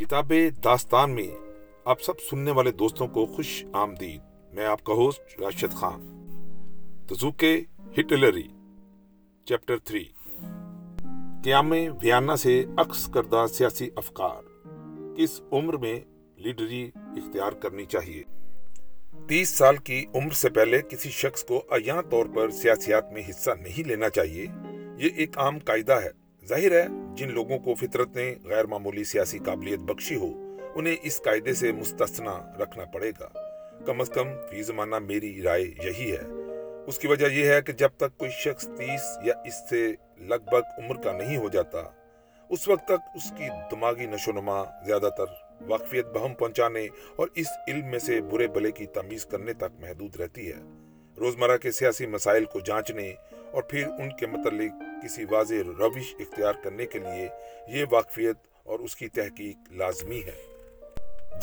کتاب داستان میں آپ سب سننے والے دوستوں کو خوش آمدید۔ میں آپ کا ہوسٹ راشد خان۔ تزوکے ہٹلری چیپٹر تھری۔ قیام ویانا سے عکس کردہ سیاسی افکار۔ کس عمر میں لیڈری اختیار کرنی چاہیے؟ تیس سال کی عمر سے پہلے کسی شخص کو ایاں طور پر سیاسیات میں حصہ نہیں لینا چاہیے۔ یہ ایک عام قاعدہ ہے۔ ظاہر ہے، جن لوگوں کو فطرت نے غیر معمولی سیاسی قابلیت بخشی ہو، انہیں اس قاعدے سے مستثنا رکھنا پڑے گا۔ کم از کم فی زمانہ میری رائے یہی ہے۔ اس کی وجہ یہ ہے کہ جب تک کوئی شخص تیس یا اس سے لگ بھگ عمر کا نہیں ہو جاتا، اس وقت تک اس کی دماغی نشو نما زیادہ تر واقفیت بہم پہنچانے اور اس علم میں سے برے بلے کی تمیز کرنے تک محدود رہتی ہے۔ روزمرہ کے سیاسی مسائل کو جانچنے اور پھر ان کے متعلق کسی واضح روش اختیار کرنے کے لیے یہ واقفیت اور اس کی تحقیق لازمی ہے۔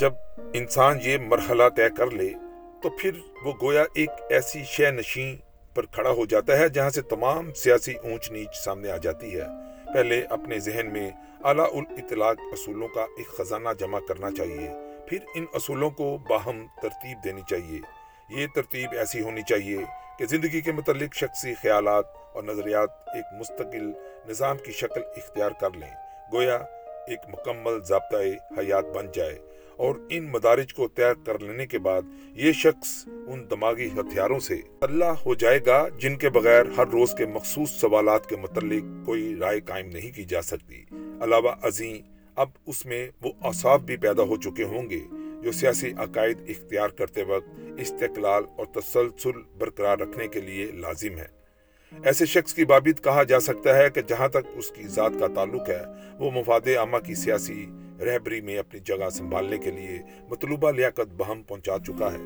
جب انسان یہ مرحلہ طے کر لے، تو پھر وہ گویا ایک ایسی شے نشین پر کھڑا ہو جاتا ہے جہاں سے تمام سیاسی اونچ نیچ سامنے آ جاتی ہے۔ پہلے اپنے ذہن میں اعلیٰ الاطلاق اصولوں کا ایک خزانہ جمع کرنا چاہیے، پھر ان اصولوں کو باہم ترتیب دینی چاہیے۔ یہ ترتیب ایسی ہونی چاہیے کہ زندگی کے متعلق شخصی خیالات اور نظریات ایک مستقل نظام کی شکل اختیار کر لیں۔ گویا ایک مکمل ضابطۂ حیات بن جائے اور ان مدارج کو تیار کر لینے کے بعد یہ شخص ان دماغی ہتھیاروں سے اللہ ہو جائے گا جن کے بغیر ہر روز کے مخصوص سوالات کے متعلق کوئی رائے قائم نہیں کی جا سکتی۔ علاوہ عظیم اب اس میں وہ اصاف بھی پیدا ہو چکے ہوں گے جو سیاسی عقائد اختیار کرتے وقت استقلال اور تسلسل برقرار رکھنے کے لیے لازم ہے۔ ایسے شخص کی بابیت کہا جا سکتا ہے کہ جہاں تک اس کی ذات کا تعلق ہے، وہ مفاد عامہ کی سیاسی رہبری میں اپنی جگہ سنبھالنے کے لیے مطلوبہ لیاقت بہم پہنچا چکا ہے۔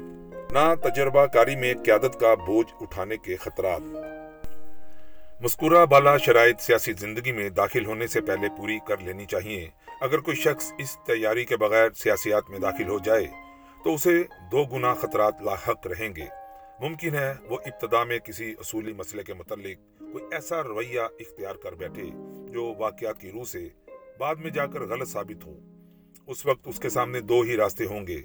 نہ تجربہ کاری میں قیادت کا بوجھ اٹھانے کے خطرات۔ مذکورہ بالا شرائط سیاسی زندگی میں داخل ہونے سے پہلے پوری کر لینی چاہیے۔ اگر کوئی شخص اس تیاری کے بغیر سیاسیات میں داخل ہو جائے، تو اسے دو گنا خطرات لاحق رہیں گے۔ ممکن ہے وہ ابتدا میں کسی اصولی مسئلے کے متعلق کوئی ایسا رویہ اختیار کر بیٹھے جو واقعات کی روح سے بعد میں جا کر غلط ثابت ہو۔ اس وقت اس کے سامنے دو ہی راستے ہوں گے۔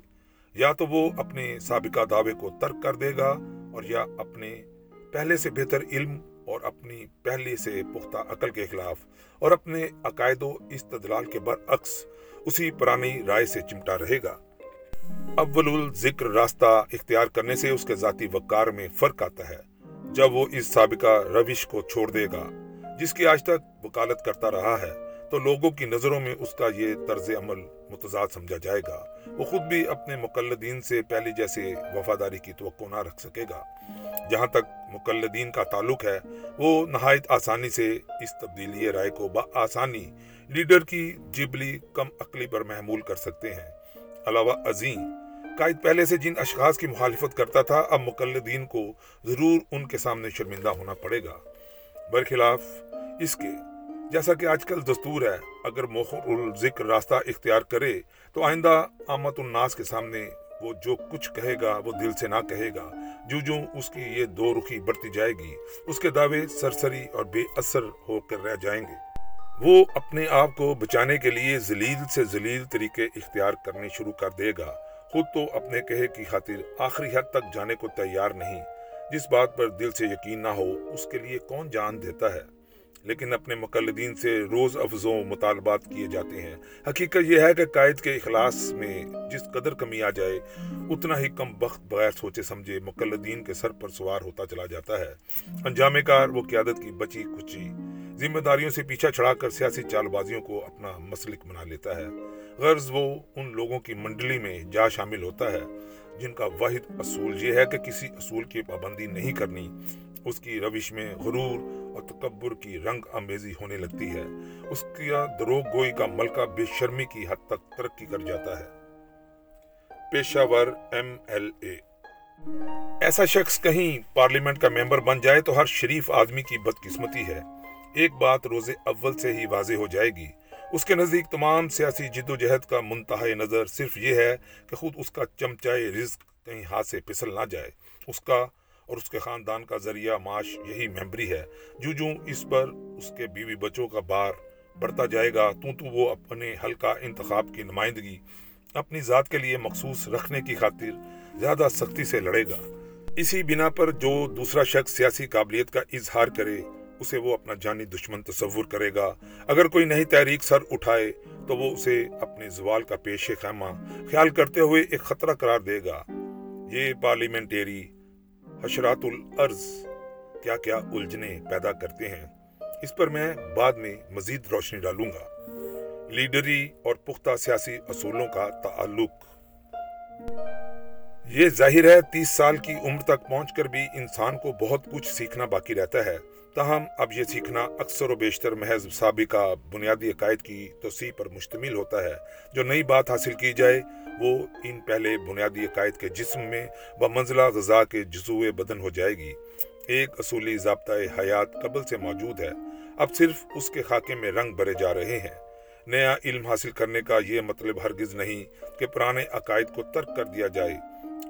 یا تو وہ اپنے سابقہ دعوے کو ترک کر دے گا اور یا اپنے پہلے سے بہتر علم اور اپنی پہلے سے پختہ عقل کے خلاف اور اپنے عقائد و استدلال کے برعکس اسی پرانی رائے سے چمٹا رہے گا۔ اول ذکر راستہ اختیار کرنے سے اس کے ذاتی وقار میں فرق آتا ہے، جب وہ اس سابقہ روش کو چھوڑ دے گا، جس کی آج تک وکالت کرتا رہا ہے، تو لوگوں کی نظروں میں اس کا یہ طرز عمل متضاد سمجھا جائے گا۔ وہ خود بھی اپنے مقلدین سے پہلی جیسے وفاداری کی توقع نہ رکھ سکے گا۔ جہاں تک مقلدین کا تعلق ہے، وہ نہایت آسانی سے اس تبدیلی رائے کو آسانی لیڈر کی جبلی کم عقلی پر محمول کر سکتے ہیں۔ علاوہ عظیم۔ قائد پہلے سے جن اشخاص کی مخالفت کرتا تھا، اب مقلدین کو ضرور ان کے سامنے شرمندہ ہونا پڑے گا۔ برخلاف اس کے، جیسا کہ آج کل دستور ہے، اگر موخر الذکر راستہ اختیار کرے، تو آئندہ آمد الناس کے سامنے وہ جو کچھ کہے گا، وہ دل سے نہ کہے گا۔ جو جو اس کی یہ دو رخی بڑھتی جائے گی، اس کے دعوے سرسری اور بے اثر ہو کر رہ جائیں گے۔ وہ اپنے آپ کو بچانے کے لیے ذلیل سے ذلیل طریقے اختیار کرنے شروع کر دے گا۔ خود تو اپنے کہے کی خاطر آخری حد تک جانے کو تیار نہیں۔ جس بات پر دل سے یقین نہ ہو، اس کے لیے کون جان دیتا ہے؟ لیکن اپنے مقلدین سے روز افزوں مطالبات کیے جاتے ہیں۔ حقیقت یہ ہے کہ قائد کے اخلاص میں جس قدر کمی آ جائے، اتنا ہی کم بخت بغیر سوچے سمجھے مقلدین کے سر پر سوار ہوتا چلا جاتا ہے۔ انجام کار وہ قیادت کی بچی کچی ذمہ داریوں سے پیچھا چھڑا کر سیاسی چال بازیوں کو اپنا مسلک بنا لیتا ہے۔ غرض وہ ان لوگوں کی منڈلی میں جا شامل ہوتا ہے، جن کا واحد اصول یہ ہے کہ کسی اصول کی پابندی نہیں کرنی۔ اس کی روش میں غرور اور تکبر کی رنگ امیزی ہونے لگتی ہے۔ اس کی دروگ گوئی کا ملکہ بے شرمی کی حد تک ترقی کر جاتا ہے۔ پیشہ ور ایم ایل اے۔ ایسا شخص کہیں پارلیمنٹ کا ممبر بن جائے تو ہر شریف آدمی کی بدقسمتی ہے۔ ایک بات روز اول سے ہی واضح ہو جائے گی۔ اس کے نزدیک تمام سیاسی جد و جہد کا منتہا نظر صرف یہ ہے کہ خود اس کا چمچائے رزق کہیں ہاتھ سے پسل نہ جائے۔ اس کا اور اس کے خاندان کا ذریعہ معاش یہی ممبری ہے۔ جو جو اس پر اس کے بیوی بچوں کا بار بڑھتا جائے گا، تو تو وہ اپنے حلقہ انتخاب کی نمائندگی اپنی ذات کے لیے مخصوص رکھنے کی خاطر زیادہ سختی سے لڑے گا۔ اسی بنا پر جو دوسرا شخص سیاسی قابلیت کا اظہار کرے، اسے وہ اپنا جانی دشمن تصور کرے گا۔ اگر کوئی نئی تحریک سر اٹھائے، تو وہ اسے اپنے زوال کا پیش خیمہ خیال کرتے ہوئے ایک خطرہ قرار دے گا۔ یہ پارلیمنٹری حشرات الارض کیا کیا الجھنے پیدا کرتے ہیں، اس پر میں بعد میں مزید روشنی ڈالوں گا۔ لیڈری اور پختہ سیاسی اصولوں کا تعلق۔ یہ ظاہر ہے، تیس سال کی عمر تک پہنچ کر بھی انسان کو بہت کچھ سیکھنا باقی رہتا ہے۔ تاہم، اب یہ سیکھنا اکثر و بیشتر محض سابقہ بنیادی عقائد کی توسیع پر مشتمل ہوتا ہے، جو نئی بات حاصل کی جائے وہ ان پہلے بنیادی عقائد کے جسم میں و منزلہ غذا کے جزو بدن ہو جائے گی۔ ایک اصولی ضابطۂ حیات قبل سے موجود ہے۔ اب صرف اس کے خاکے میں رنگ بھرے جا رہے ہیں۔ نیا علم حاصل کرنے کا یہ مطلب ہرگز نہیں کہ پرانے عقائد کو ترک کر دیا جائے،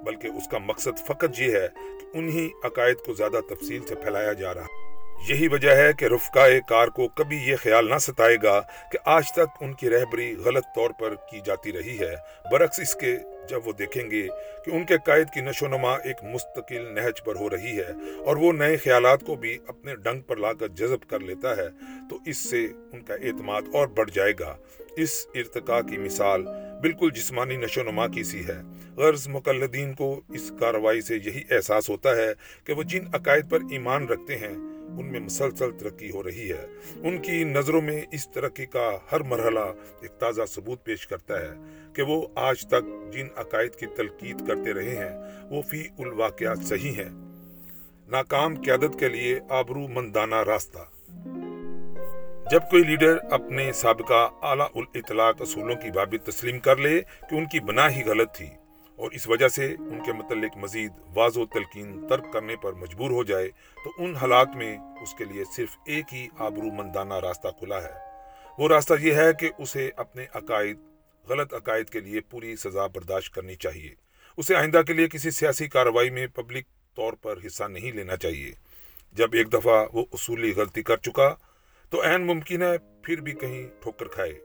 بلکہ اس کا مقصد فقط یہ ہے کہ انہی عقائد کو زیادہ تفصیل سے پھیلایا جا رہا۔ ہے یہی وجہ ہے کہ رفقہ کار کو کبھی یہ خیال نہ ستائے گا کہ آج تک ان کی رہبری غلط طور پر کی جاتی رہی ہے۔ برعکس اس کے جب وہ دیکھیں گے کہ ان کے قائد کی نشو نما ایک مستقل نہج پر ہو رہی ہے اور وہ نئے خیالات کو بھی اپنے ڈنگ پر لا کر جذب کر لیتا ہے، تو اس سے ان کا اعتماد اور بڑھ جائے گا۔ اس ارتقاء کی مثال بالکل جسمانی نشو نما کی سی ہے۔ غرض مقلدین کو اس کاروائی سے یہی احساس ہوتا ہے کہ وہ جن عقائد پر ایمان رکھتے ہیں ان میں مسلسل ترقی ہو رہی ہے۔ ان کی نظروں میں اس ترقی کا ہر مرحلہ ایک تازہ ثبوت پیش کرتا ہے کہ وہ آج تک جن عقائد کی تلقید کرتے رہے ہیں، وہ فی الواقعات صحیح ہیں۔ ناکام قیادت کے لیے آبرو مندانہ راستہ۔ جب کوئی لیڈر اپنے سابقہ اعلیٰ الاطلاق اصولوں کی بابت تسلیم کر لے کہ ان کی بنا ہی غلط تھی اور اس وجہ سے ان کے متعلق مزید واضح و تلقین ترک کرنے پر مجبور ہو جائے، تو ان حالات میں اس کے لیے صرف ایک ہی آبرو مندانہ راستہ کھلا ہے۔ وہ راستہ یہ ہے کہ اسے اپنے عقائد، غلط عقائد کے لیے پوری سزا برداشت کرنی چاہیے۔ اسے آئندہ کے لیے کسی سیاسی کارروائی میں پبلک طور پر حصہ نہیں لینا چاہیے۔ جب ایک دفعہ وہ اصولی غلطی کر چکا، تو عین ممکن ہے پھر بھی کہیں ٹھوکر کھائے۔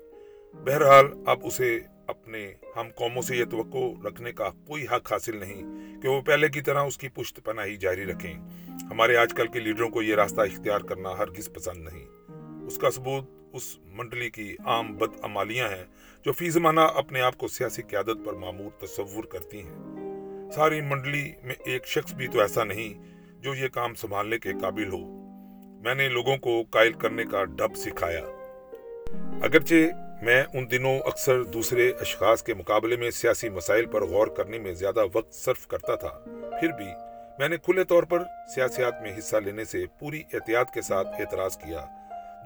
بہرحال، اب اسے اپنے ہم قوموں سے یہ توقع رکھنے کا کوئی حق حاصل نہیں کہ وہ پہلے کی طرح اس کی پشت پناہی جاری رکھیں۔ ہمارے آج کل کے لیڈروں کو یہ راستہ اختیار کرنا ہرگز پسند نہیں۔ اس کا ثبوت اس منڈلی کی عام بد امالیاں ہیں جو فی زمانہ اپنے آپ کو سیاسی قیادت پر معمور تصور کرتی ہیں۔ ساری منڈلی میں ایک شخص بھی تو ایسا نہیں جو یہ کام سنبھالنے کے قابل ہو۔ میں نے لوگوں کو قائل کرنے کا ڈب سکھایا۔ اگرچہ میں ان دنوں اکثر دوسرے اشخاص کے مقابلے میں سیاسی مسائل پر غور کرنے میں زیادہ وقت صرف کرتا تھا۔ پھر بھی میں نے کھلے طور پر سیاسیات میں حصہ لینے سے پوری احتیاط کے ساتھ اعتراض کیا۔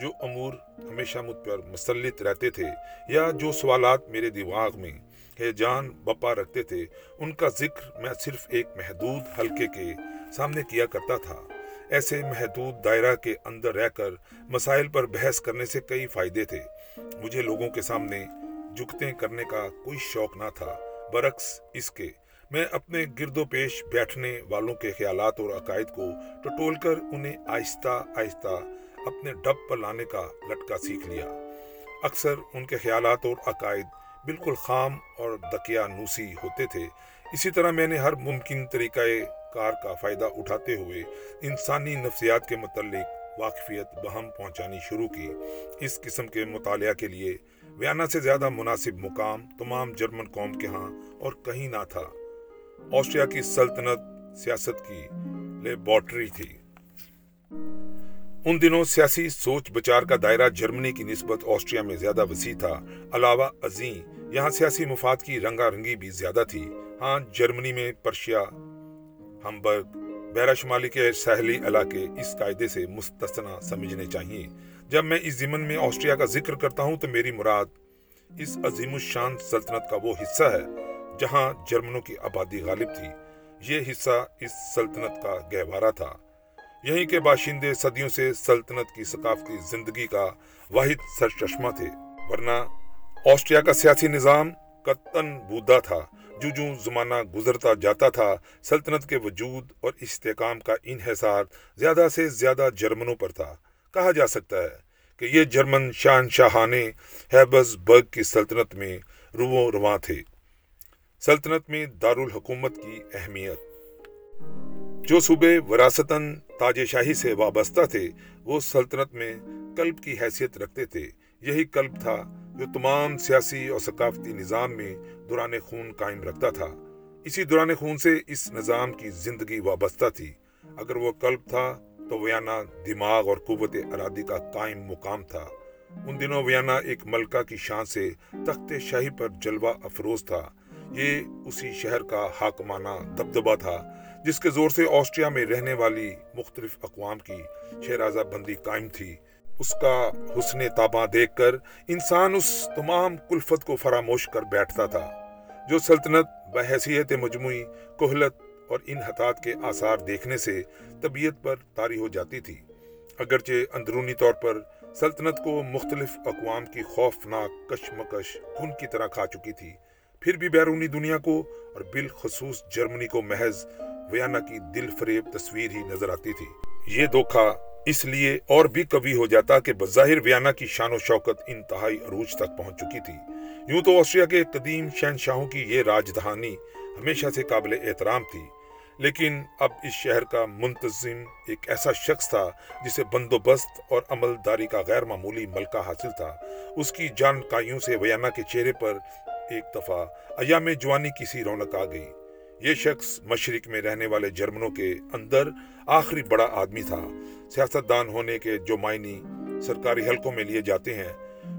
جو امور ہمیشہ مجھ پر مسلط رہتے تھے یا جو سوالات میرے دماغ میں ہے جان بپا رکھتے تھے، ان کا ذکر میں صرف ایک محدود حلقے کے سامنے کیا کرتا تھا۔ ایسے محدود دائرہ کے اندر رہ کر مسائل پر بحث کرنے سے کئی فائدے تھے۔ مجھے لوگوں کے سامنے جکتے کرنے کا کوئی شوق نہ تھا۔ برعکس، اس کے۔ میں اپنے گرد و پیش بیٹھنے والوں کے خیالات اور عقائد کو ٹٹول کر انہیں آہستہ آہستہ اپنے ڈب پر لانے کا لٹکا سیکھ لیا۔ اکثر ان کے خیالات اور عقائد بالکل خام اور دکیا نوسی ہوتے تھے۔ اسی طرح میں نے ہر ممکن طریقہ کار کا فائدہ اٹھاتے ہوئے انسانی نفسیات کے متعلق واقفیت بہم پہنچانی شروع کی۔ اس قسم کے مطالعہ کے لیے ویانا سے زیادہ مناسب مقام تمام جرمن قوم کے ہاں اور کہیں نہ تھا۔ آسٹریا کی سلطنت سیاست کی لیبارٹری تھی۔ ان دنوں سیاسی سوچ بچار کا دائرہ جرمنی کی نسبت آسٹریا میں زیادہ وسیع تھا۔ علاوہ عظیم یہاں سیاسی مفاد کی رنگا رنگی بھی زیادہ تھی۔ ہاں جرمنی میں پرشیا، ہمبرگ بحرہ شمالی کے ساحلی علاقے اس قاعدے سے مستثنا سمجھنے چاہیے۔ جب میں اس ضمن میں آسٹریا کا ذکر کرتا ہوں تو میری مراد اس عظیم الشان سلطنت کا وہ حصہ ہے جہاں جرمنوں کی آبادی غالب تھی۔ یہ حصہ اس سلطنت کا گہوارہ تھا۔ یہیں کے باشندے صدیوں سے سلطنت کی ثقافتی زندگی کا واحد سرچشمہ تھے۔ ورنہ آسٹریا کا سیاسی نظام قطن بودا تھا۔ جو جو زمانہ گزرتا جاتا تھا، سلطنت کے وجود اور استحکام کا انحصار زیادہ سے زیادہ جرمنوں پر تھا۔ کہا جا سکتا ہے کہ یہ جرمن شہنشاہانے ہیبز برگ کی سلطنت میں رو رواں تھے۔ سلطنت میں دارالحکومت کی اہمیت۔ جو صوبے وراثتاً تاج شاہی سے وابستہ تھے، وہ سلطنت میں قلب کی حیثیت رکھتے تھے۔ یہی قلب تھا جو تمام سیاسی اور ثقافتی نظام میں دوران خون قائم رکھتا تھا۔ اسی دوران خون سے اس نظام کی زندگی وابستہ تھی۔ اگر وہ قلب تھا تو ویانا دماغ اور قوت ارادی کا قائم مقام تھا۔ ان دنوں ویانا ایک ملکہ کی شان سے تخت شاہی پر جلوہ افروز تھا۔ یہ اسی شہر کا حاکمانہ دبدبہ تھا، جس کے زور سے آسٹریا میں رہنے والی مختلف اقوام کی شہرازہ بندی قائم تھی۔ اس کا حسن تاباں دیکھ کر انسان اس تمام کلفت کو فراموش کر بیٹھتا تھا، جو سلطنت، بحیثیت مجموعی کوہلت اور ان حتات کے آثار دیکھنے سے طبیعت پر تاری ہو جاتی تھی۔ اگرچہ اندرونی طور پر سلطنت کو مختلف اقوام کی خوفناک کشمکش خون کی طرح کھا چکی تھی، پھر بھی بیرونی دنیا کو اور بالخصوص جرمنی کو محض ویانا کی دل فریب تصویر ہی نظر آتی تھی۔ یہ دھوکھا اس لیے اور بھی کبھی ہو جاتا کہ بظاہر ویانا کی شان و شوکت انتہائی عروج تک پہنچ چکی تھی۔ یوں تو آسٹریا کے قدیم شہنشاہوں کی یہ راجدھانی ہمیشہ سے قابل احترام تھی۔ لیکن اب اس شہر کا منتظم ایک ایسا شخص تھا جسے بندوبست اور عمل داری کا غیر معمولی ملکہ حاصل تھا۔ اس کی جانکائیوں سے ویانا کے چہرے پر ایک دفعہ ایام جوانی کسی رونق آ گئی۔ یہ شخص مشرق میں رہنے والے جرمنوں کے اندر آخری بڑا آدمی تھا۔ سیاست دان ہونے کے جو معنی سرکاری حلقوں میں لیے جاتے ہیں،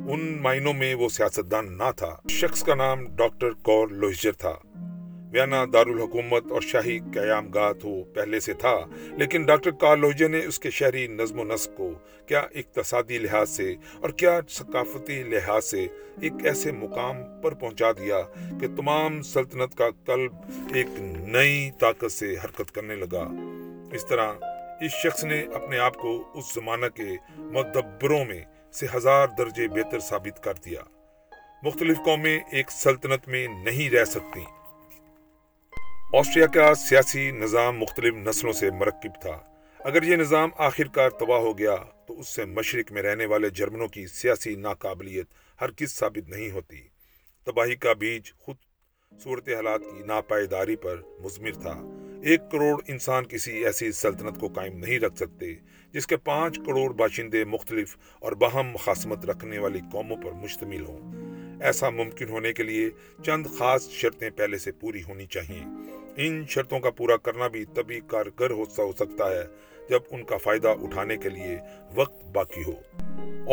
ان معنوں میں وہ سیاست دان نہ تھا۔ شخص کا نام ڈاکٹر کور لوہجر تھا۔ ویانا دارالحکومت اور شاہی قیام گاہ تو پہلے سے تھا، لیکن ڈاکٹر کار لوہجر نے اس کے شہری نظم و نسق کو کیا اقتصادی لحاظ سے اور کیا ثقافتی لحاظ سے ایک ایسے مقام پر پہنچا دیا کہ تمام سلطنت کا قلب ایک نئی طاقت سے حرکت کرنے لگا۔ اس طرح اس شخص نے اپنے آپ کو اس زمانہ کے مدبروں میں سے ہزار درجے بہتر ثابت کر دیا۔ مختلف قومیں ایک سلطنت میں نہیں رہ سکتی آسٹریا کا سیاسی نظام مختلف نسلوں سے مرکب تھا۔ اگر یہ نظام آخر کار تباہ ہو گیا، تو اس سے مشرق میں رہنے والے جرمنوں کی سیاسی ناقابلیت ہر کس ثابت نہیں ہوتی۔ تباہی کا بیج خود صورت حالات کی ناپائیداری پر مضمر تھا۔ ایک کروڑ انسان کسی ایسی سلطنت کو قائم نہیں رکھ سکتے۔ جس کے پانچ کروڑ باشندے مختلف اور باہم مخاسمت رکھنے والی قوموں پر مشتمل ہوں۔ ایسا ممکن ہونے کے لیے چند خاص شرطیں پہلے سے پوری ہونی چاہیے ان شرطوں کا پورا کرنا بھی تبھی کارگر ہو سکتا ہے جب ان کا فائدہ اٹھانے کے لیے وقت باقی ہو۔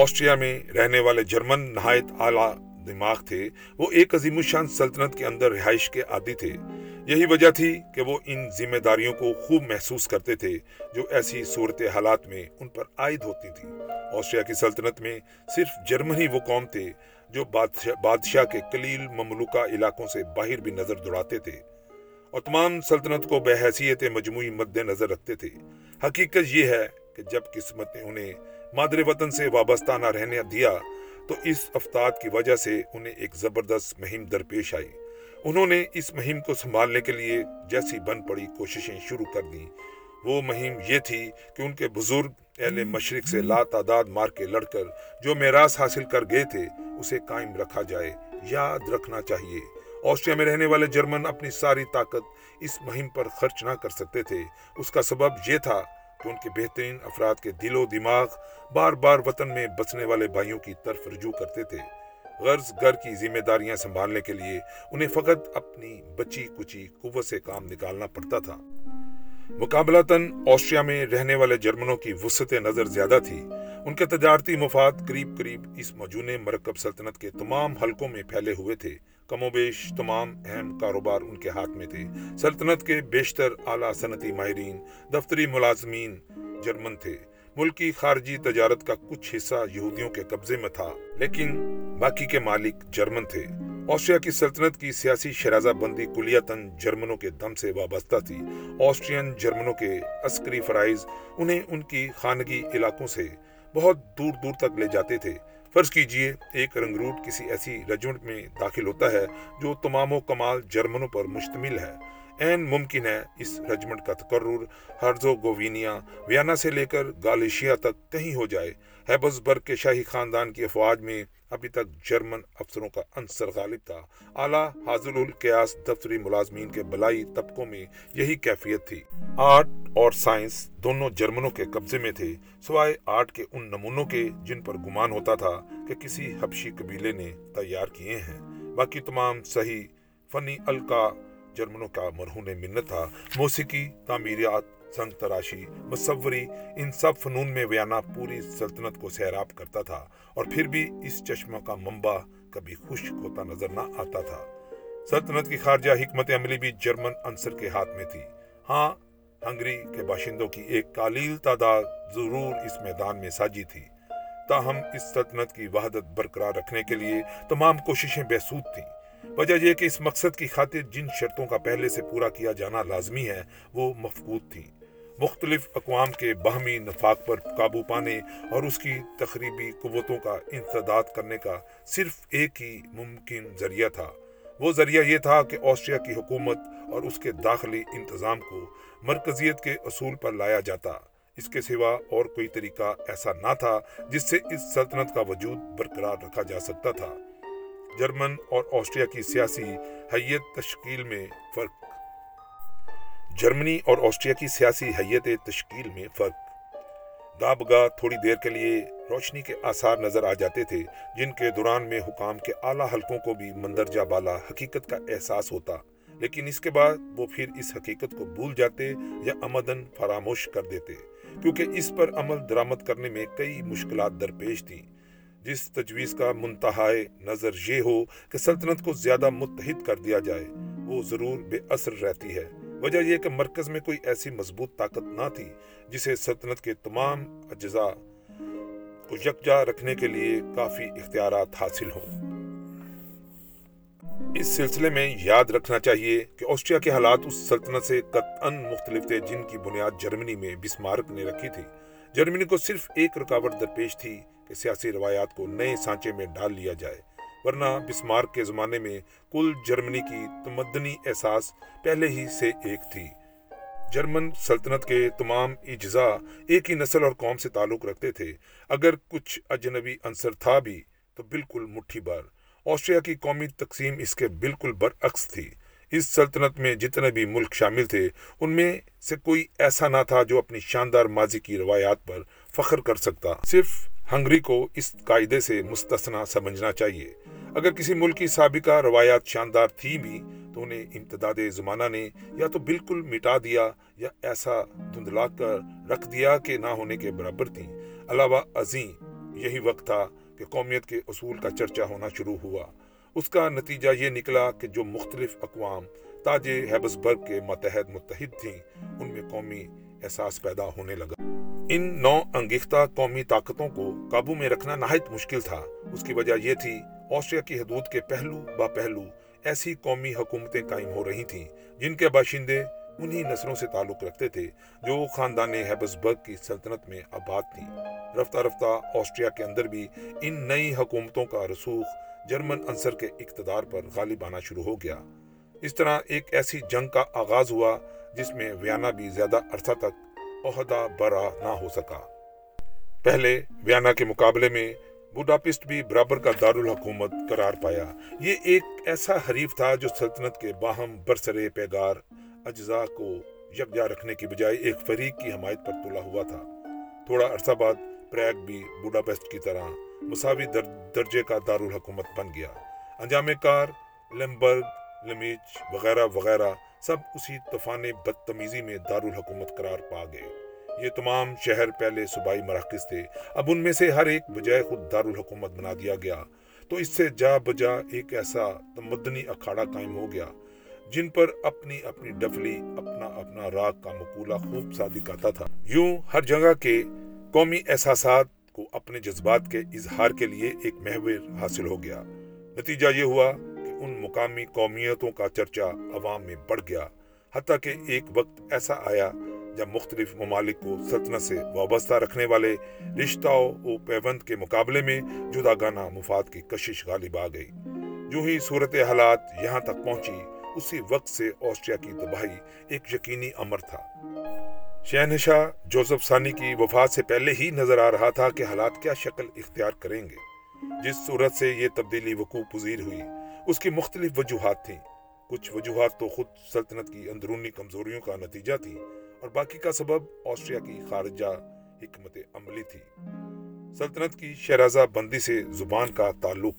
آسٹریا میں رہنے والے جرمن نہایت اعلیٰ دماغ تھے، وہ ایک عظیم الشان سلطنت کے اندر رہائش کے عادی تھے۔ یہی وجہ تھی کہ وہ ان ذمہ داریوں کو خوب محسوس کرتے تھے، جو ایسی صورت حالات میں ان پر عائد ہوتی تھی آسٹریا کی سلطنت میں صرف جرمن ہی وہ قوم تھے، جو بادشاہ کے قلیل مملوکہ علاقوں سے باہر بھی نظر دوڑاتے تھے۔ اور تمام سلطنت کو بحیثیت مجموعی مد نظر رکھتے تھے۔ حقیقت یہ ہے کہ جب قسمت نے انہیں مادر وطن سے وابستہ نہ رہنے دیا تو اس افتاد کی وجہ سے انہیں ایک زبردست مہم درپیش آئی۔ انہوں نے اس مہم کو سنبھالنے کے لیے جیسی بن پڑی کوششیں شروع کر دیں۔ وہ مہم یہ تھی کہ ان کے بزرگ اہل مشرق سے لا تعداد مار کے لڑ کر جو میراث حاصل کر گئے تھے، اسے قائم رکھا جائے۔ یاد رکھنا چاہیے، آسٹریا میں رہنے والے جرمن اپنی ساری طاقت اس مہم پر خرچ نہ کر سکتے تھے۔ اس کا سبب یہ تھا کہ ان کے بہترین افراد کے دل و دماغ بار بار وطن میں بسنے والے بھائیوں کی طرف رجوع کرتے تھے۔ غرض گھر کی ذمہ داریاں سنبھالنے کے لیے انہیں فقط اپنی بچی کچی قوت سے کام نکالنا پڑتا تھا۔ مقابلتاً آسٹریا میں رہنے والے جرمنوں کی وسط نظر زیادہ تھی ان کے تجارتی مفاد قریب قریب اس مجون مرکب سلطنت کے تمام حلقوں میں پھیلے ہوئے تھے۔ کم و بیش تمام اہم کاروبار ان کے ہاتھ میں تھے۔ سلطنت کے بیشتر اعلیٰ صنعتی ماہرین، دفتری ملازمین جرمن تھے۔ ملک کی خارجی تجارت کا کچھ حصہ یہودیوں کے قبضے میں تھا، لیکن باقی کے مالک جرمن تھے۔ آسٹریا کی سلطنت کی سیاسی شرازہ بندی کلیتاً جرمنوں کے دم سے وابستہ تھی۔ آسٹرین جرمنوں کے عسکری فرائض انہیں ان کی خانگی علاقوں سے بہت دور دور تک لے جاتے تھے۔ فرض کیجیے ایک رنگروٹ کسی ایسی رجمنٹ میں داخل ہوتا ہے جو تمام و کمال جرمنوں پر مشتمل ہے۔ این ممکن ہے اس رجمنٹ کا تقرر ہرزو گوینیا ویانا سے لے کر گالیشیا تک کہیں ہو جائے۔ ہیبس برگ کے شاہی خاندان کی افواج میں ابھی تک جرمن افسروں کا عنصر غالب تھا۔ اعلیٰ حاضر القیاس دفتری ملازمین کے بلائی طبقوں میں یہی کیفیت تھی۔ آرٹ اور سائنس دونوں جرمنوں کے قبضے میں تھے، سوائے آرٹ کے ان نمونوں کے جن پر گمان ہوتا تھا کہ کسی حبشی قبیلے نے تیار کیے ہیں۔ باقی تمام صحیح فنی الکا جرمنوں کا مرہون منت تھا۔ موسیقی تعمیرات سنگ تراشی، مصوری، ان سب فنون میں ویانا پوری سلطنت کو سیراب کرتا تھا اور پھر بھی اس چشمہ کا منبع کبھی خشک ہوتا نظر نہ آتا تھا۔ سلطنت کی خارجہ حکمت عملی بھی جرمن انصر کے ہاتھ میں تھی۔ ہاں ہنگری کے باشندوں کی ایک قلیل تعداد ضرور اس میدان میں ساجی تھی۔ تاہم، اس سلطنت کی وحدت برقرار رکھنے کے لیے تمام کوششیں بحثود تھیں۔ وجہ یہ کہ اس مقصد کی خاطر جن شرطوں کا پہلے سے پورا کیا جانا لازمی ہے، وہ مفقود تھیں۔ مختلف اقوام کے باہمی نفاق پر قابو پانے اور اس کی تقریبی قوتوں کا انتداد کرنے کا صرف ایک ہی ممکن ذریعہ تھا۔ وہ ذریعہ یہ تھا کہ آسٹریا کی حکومت اور اس کے داخلی انتظام کو مرکزیت کے اصول پر لایا جاتا۔ اس کے سوا اور کوئی طریقہ ایسا نہ تھا جس سے اس سلطنت کا وجود برقرار رکھا جا سکتا تھا۔ جرمن اور آسٹریا کی سیاسی حیت تشکیل میں فرق جرمنی اور آسٹریا کی سیاسی حیت تشکیل میں فرق۔ گا بگا تھوڑی دیر کے لیے روشنی کے آثار نظر آ جاتے تھے، جن کے دوران میں حکام کے اعلیٰ حلقوں کو بھی مندرجہ بالا حقیقت کا احساس ہوتا۔ لیکن اس کے بعد وہ پھر اس حقیقت کو بھول جاتے یا امدن فراموش کر دیتے، کیونکہ اس پر عمل درامت کرنے میں کئی مشکلات درپیش تھیں۔ جس تجویز کا منتہائے نظر یہ ہو کہ سلطنت کو زیادہ متحد کر دیا جائے، وہ ضرور بے اثر رہتی ہے۔ وجہ یہ کہ مرکز میں کوئی ایسی مضبوط طاقت نہ تھی جسے سلطنت کے تمام اجزاء کو یکجا رکھنے کے لیے کافی اختیارات حاصل ہوں۔ اس سلسلے میں یاد رکھنا چاہیے کہ آسٹریا کے حالات اس سلطنت سے قطعاً مختلف تھے جن کی بنیاد جرمنی میں بسمارک نے رکھی تھی۔ جرمنی کو صرف ایک رکاوٹ درپیش تھی کہ سیاسی روایات کو نئے سانچے میں ڈال لیا جائے۔ ورنہ بسمارک کے زمانے میں کل جرمنی کی تمدنی احساس پہلے ہی سے ایک تھی۔ جرمن سلطنت کے تمام اجزاء ایک ہی نسل اور قوم سے تعلق رکھتے تھے۔ اگر کچھ اجنبی عنصر تھا بھی تو بالکل مٹھی بار۔ آسٹریا کی قومی تقسیم اس کے بالکل برعکس تھی۔ اس سلطنت میں جتنے بھی ملک شامل تھے، ان میں سے کوئی ایسا نہ تھا جو اپنی شاندار ماضی کی روایات پر فخر کر سکتا۔ صرف ہنگری کو اس قاعدے سے مستثنا سمجھنا چاہیے۔ اگر کسی ملک کی سابقہ روایات شاندار تھی بھی، تو انہیں امتداد زمانہ نے یا تو بالکل مٹا دیا یا ایسا دھندلا کر رکھ دیا کہ نہ ہونے کے برابر تھیں۔ علاوہ عظیم یہی وقت تھا کہ قومیت کے اصول کا چرچا ہونا شروع ہوا۔ اس کا نتیجہ یہ نکلا کہ جو مختلف اقوام تاج ہیبس برگ کے متحد متحد تھیں، ان میں قومی احساس پیدا ہونے لگا۔ ان نو انگیختہ قومی طاقتوں کو قابو میں رکھنا نہایت مشکل تھا۔ اس کی وجہ یہ تھی، آسٹریا کی حدود کے پہلو با پہلو ایسی قومی حکومتیں قائم ہو رہی تھیں جن کے باشندے انہی نسلوں سے تعلق رکھتے تھے جو خاندان ہیبس برگ کی سلطنت میں آباد تھیں۔ رفتہ رفتہ آسٹریا کے اندر بھی ان نئی حکومتوں کا رسوخ جرمن عنصر کے اقتدار پر غالب آنا شروع ہو گیا۔ اس طرح ایک ایسی جنگ کا آغاز ہوا جس میں ویانا بھی زیادہ عرصہ تک عہدہ برا نہ ہو سکا۔ پہلے ویانا کے مقابلے میں بوڈاپسٹ بھی برابر کا دارالحکومت قرار پایا۔ یہ ایک ایسا حریف تھا جو سلطنت کے باہم برسرے پیگار، اجزاء کو یکجا رکھنے کی بجائے ایک فریق کی حمایت پر تلا ہوا تھا۔ تھوڑا عرصہ بعد پریگ بھی بوڈاپسٹ کی طرح مساوی درجے کا دارالحکومت بن گیا۔ انجام کار، لمبرگ، لمیچ وغیرہ وغیرہ سب اسی طوفان بدتمیزی میں دارالحکومت قرار پا گئے۔ یہ تمام شہر پہلے صوبائی مراکز تھے۔ اب ان میں سے ہر ایک بجائے خود دارالحکومت بنا دیا گیا۔ تو اس سے جا بجا ایک ایسا تمدنی اکھاڑا قائم ہو گیا، جن پر اپنی اپنی ڈفلی، اپنا اپنا راگ کا مقولہ خوب صادق آتا تھا۔ یوں ہر جگہ کے قومی احساسات کو اپنے جذبات کے اظہار کے لیے ایک محور حاصل ہو گیا۔ نتیجہ یہ ہوا ان مقامی قومیتوں کا چرچا عوام میں بڑھ گیا، حتیٰ کہ ایک وقت ایسا آیا جب مختلف ممالک کو سلطنت سے وابستہ رکھنے والے رشتہ و پیوند کے مقابلے میں جدا گانا مفاد کی کشش غالب آ گئی۔ جو ہی صورت حالات یہاں تک پہنچی، اسی وقت سے آسٹریا کی تباہی ایک یقینی امر تھا۔ شہنشاہ جوزف ثانی کی وفات سے پہلے ہی نظر آ رہا تھا کہ حالات کیا شکل اختیار کریں گے۔ جس صورت سے یہ تبدیلی وقوع پذیر ہوئی اس کی مختلف وجوہات تھیں۔ کچھ وجوہات تو خود سلطنت کی اندرونی کمزوریوں کا نتیجہ تھی اور باقی کا سبب آسٹریا کی خارجہ حکمت عملی تھی۔ سلطنت کی شہرازہ بندی سے زبان کا تعلق۔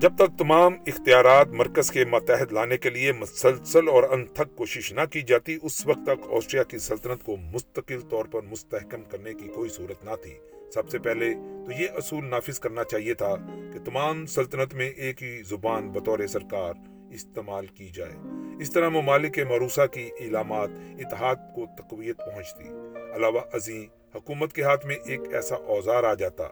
جب تک تمام اختیارات مرکز کے ماتحت لانے کے لیے مسلسل اور انتھک کوشش نہ کی جاتی، اس وقت تک آسٹریا کی سلطنت کو مستقل طور پر مستحکم کرنے کی کوئی صورت نہ تھی۔ سب سے پہلے تو یہ اصول نافذ کرنا چاہیے تھا کہ تمام سلطنت میں ایک ہی زبان بطور سرکار استعمال کی جائے۔ اس طرح ممالک مروسا کی علامات اتحاد کو تقویت پہنچتی۔ علاوہ ازیں حکومت کے ہاتھ میں ایک ایسا اوزار آ جاتا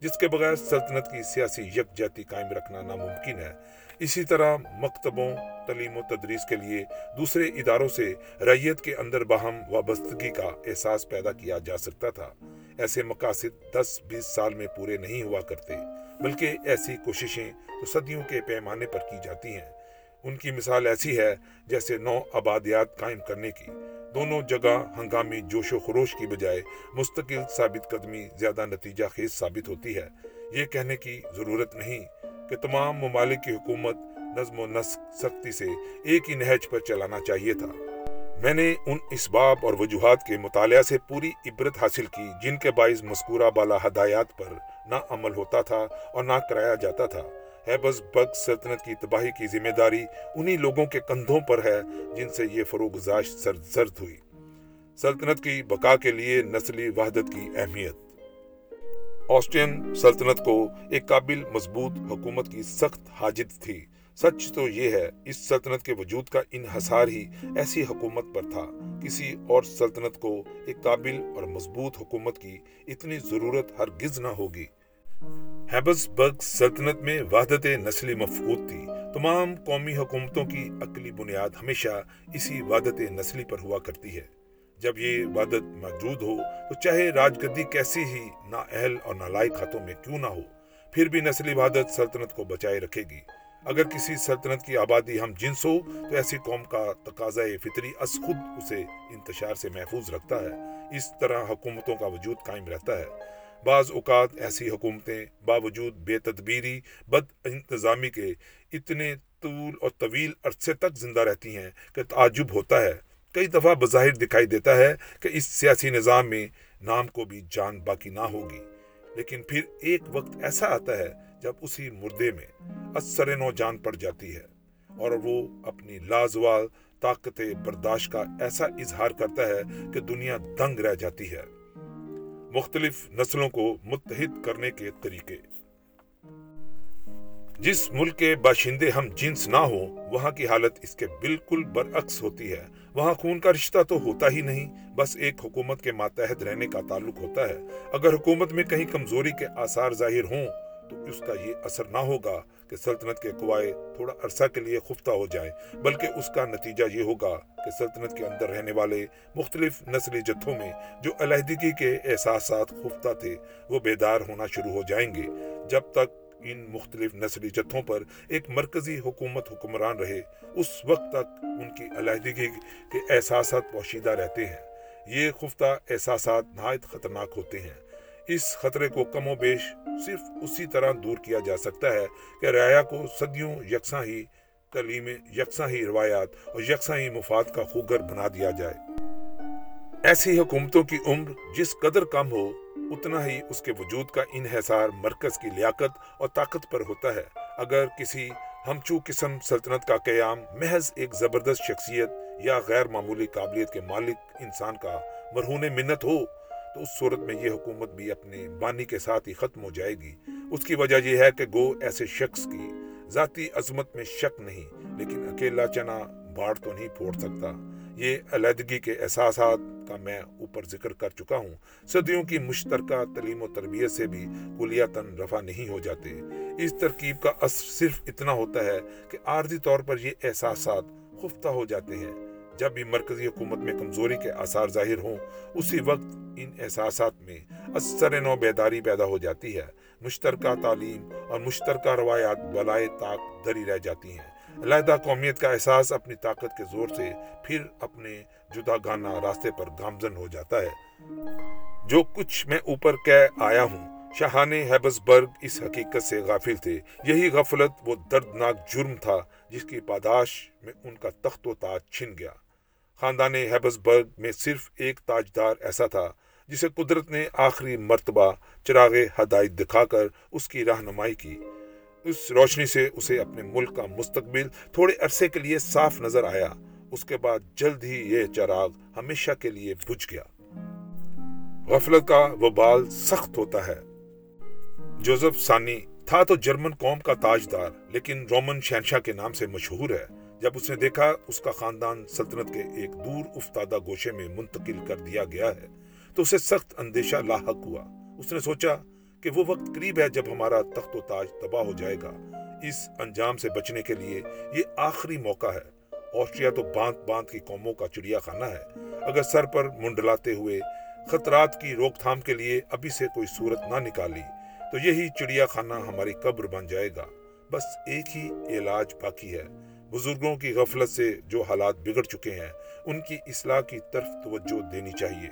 جس کے بغیر سلطنت کی سیاسی یکجہتی قائم رکھنا ناممکن ہے۔ اسی طرح مکتبوں، تعلیم و تدریس کے لیے دوسرے اداروں سے ریت کے اندر باہم وابستگی کا احساس پیدا کیا جا سکتا تھا۔ ایسے مقاصد دس، بیس سال میں پورے نہیں ہوا کرتے، بلکہ ایسی کوششیں تو صدیوں کے پیمانے پر کی جاتی ہیں۔ ان کی مثال ایسی ہے جیسے نو آبادیات قائم کرنے کی۔ دونوں جگہ ہنگامی جوش و خروش کی بجائے مستقل ثابت قدمی زیادہ نتیجہ خیز ثابت ہوتی ہے۔ یہ کہنے کی ضرورت نہیں کہ تمام ممالک کی حکومت نظم و نسق سختی سے ایک ہی نہج پر چلانا چاہیے تھا۔ میں نے ان اسباب اور وجوہات کے مطالعہ سے پوری عبرت حاصل کی جن کے باعث مذکورہ بالا ہدایات پر نہ عمل ہوتا تھا اور نہ کرایا جاتا تھا۔ بگ سلطنت کی تباہی کی ذمہ داری انہی لوگوں کے کندھوں پر ہے جن سے یہ فروغ سرزرد ہوئی۔ سلطنت کی بقا کے لیے نسلی وحدت کی اہمیت۔ آسٹرین سلطنت کو ایک قابل مضبوط حکومت کی سخت حاجت تھی۔ سچ تو یہ ہے، اس سلطنت کے وجود کا انحصار ہی ایسی حکومت پر تھا۔ کسی اور سلطنت کو ایک قابل اور مضبوط حکومت کی اتنی ضرورت ہرگز نہ ہوگی۔ برگ سلطنت میں وحدت نسلی مفقود تھی۔ تمام قومی حکومتوں کی عقلی بنیاد ہمیشہ اسی وحدت نسلی پر ہوا کرتی ہے۔ جب یہ وحدت موجود ہو، تو چاہے راج گدی کیسی ہی نا اہل اور نالائق ہاتھوں میں کیوں نہ ہو، پھر بھی نسلی وحدت سلطنت کو بچائے رکھے گی۔ اگر کسی سلطنت کی آبادی ہم جنس ہو، تو ایسی قوم کا تقاضا فطری از خود اسے انتشار سے محفوظ رکھتا ہے۔ اس طرح حکومتوں کا وجود قائم رہتا ہے۔ بعض اوقات ایسی حکومتیں باوجود بے تدبیری، بد انتظامی کے اتنے طول اور طویل عرصے تک زندہ رہتی ہیں کہ تعجب ہوتا ہے۔ کئی دفعہ بظاہر دکھائی دیتا ہے کہ اس سیاسی نظام میں نام کو بھی جان باقی نہ ہوگی۔ لیکن پھر ایک وقت ایسا آتا ہے جب اسی مردے میں اثر نو جان پڑ جاتی ہے اور وہ اپنی لازوال طاقت برداشت کا ایسا اظہار کرتا ہے کہ دنیا دنگ رہ جاتی ہے۔ مختلف نسلوں کو متحد کرنے کے طریقے۔ جس ملک کے باشندے ہم جنس نہ ہو وہاں کی حالت اس کے بالکل برعکس ہوتی ہے۔ وہاں خون کا رشتہ تو ہوتا ہی نہیں، بس ایک حکومت کے ماتحد رہنے کا تعلق ہوتا ہے۔ اگر حکومت میں کہیں کمزوری کے آثار ظاہر ہوں، تو اس کا یہ اثر نہ ہوگا کہ سلطنت کے قوائد تھوڑا عرصہ کے لیے خفتہ ہو جائیں، بلکہ اس کا نتیجہ یہ ہوگا کہ سلطنت کے اندر رہنے والے مختلف نسلی جتھوں میں جو علیحدگی کے احساسات خفتہ تھے، وہ بیدار ہونا شروع ہو جائیں گے۔ جب تک ان مختلف نسلی جتھوں پر ایک مرکزی حکومت حکمران رہے، اس وقت تک ان کی علیحدگی کے احساسات پوشیدہ رہتے ہیں۔ یہ خفتہ احساسات نہایت خطرناک ہوتے ہیں۔ اس خطرے کو کم و بیش صرف اسی طرح دور کیا جا سکتا ہے کہ رعایا کو صدیوں یکساں ہی تعلیم یکساں ہی روایات اور یکساں ہی مفاد کا خوگر بنا دیا جائے۔ ایسی حکومتوں کی عمر جس قدر کم ہو اتنا ہی اس کے وجود کا انحصار مرکز کی لیاقت اور طاقت پر ہوتا ہے۔ اگر کسی ہمچو قسم سلطنت کا قیام محض ایک زبردست شخصیت یا غیر معمولی قابلیت کے مالک انسان کا مرہون منت ہو، تو اس صورت میں یہ حکومت بھی اپنے بانی کے ساتھ ہی ختم ہو جائے گی۔ اس کی وجہ یہ ہے کہ گو ایسے شخص کی ذاتی عظمت میں شک نہیں، لیکن اکیلا چنا باڑ تو نہیں پھوڑ سکتا۔ یہ علیحدگی کے احساسات کا میں اوپر ذکر کر چکا ہوں۔ صدیوں کی مشترکہ تعلیم و تربیت سے بھی کلیاتن رفع نہیں ہو جاتے۔ اس ترکیب کا اثر صرف اتنا ہوتا ہے کہ عارضی طور پر یہ احساسات خفتہ ہو جاتے ہیں۔ جب بھی مرکزی حکومت میں کمزوری کے آثار ظاہر ہوں، اسی وقت ان احساسات میں اثر نو بیداری پیدا ہو جاتی ہے۔ مشترکہ تعلیم اور مشترکہ روایات بلائے طاق دری رہ جاتی ہیں۔ علیحدہ قومیت کا احساس اپنی طاقت کے زور سے پھر اپنے جدا گانا راستے پر گامزن ہو جاتا ہے۔ جو کچھ میں اوپر کہہ آیا ہوں، شاہان ہیبس برگ اس حقیقت سے غافل تھے۔ یہی غفلت، وہ دردناک جرم تھا جس کی پاداش میں ان کا تخت و تاج چھن گیا۔ خاندان ہیبس برگ میں صرف ایک تاجدار ایسا تھا جسے قدرت نے آخری مرتبہ چراغ ہدایت دکھا کر اس کی رہنمائی کی۔ اس روشنی سے اسے اپنے ملک کا مستقبل تھوڑے عرصے کے لیے صاف نظر آیا۔ اس کے بعد جلد ہی یہ چراغ ہمیشہ کے لیے بجھ گیا۔ غفلت کا وبال سخت ہوتا ہے۔ جوزف سانی تھا تو جرمن قوم کا تاجدار، لیکن رومن شہنشاہ کے نام سے مشہور ہے۔ جب اس نے دیکھا، اس کا خاندان سلطنت کے ایک دور افتادہ گوشے میں منتقل کر دیا گیا ہے، تو اسے سخت اندیشہ لاحق ہوا۔ اس نے سوچا کہ وہ وقت قریب ہے جب ہمارا تخت و تاج تباہ ہو جائے گا۔ اس انجام سے بچنے کے لیے یہ آخری موقع ہے۔ آسٹریا تو باندھ باندھ کی قوموں کا چڑیا خانہ ہے۔ اگر سر پر منڈلاتے ہوئے خطرات کی روک تھام کے لیے ابھی سے کوئی صورت نہ نکالی، تو یہی چڑیا خانہ ہماری قبر بن جائے گا۔ بس ایک ہی علاج باقی ہے۔ بزرگوں کی غفلت سے جو حالات بگڑ چکے ہیں، ان کی اصلاح کی طرف توجہ دینی چاہیے۔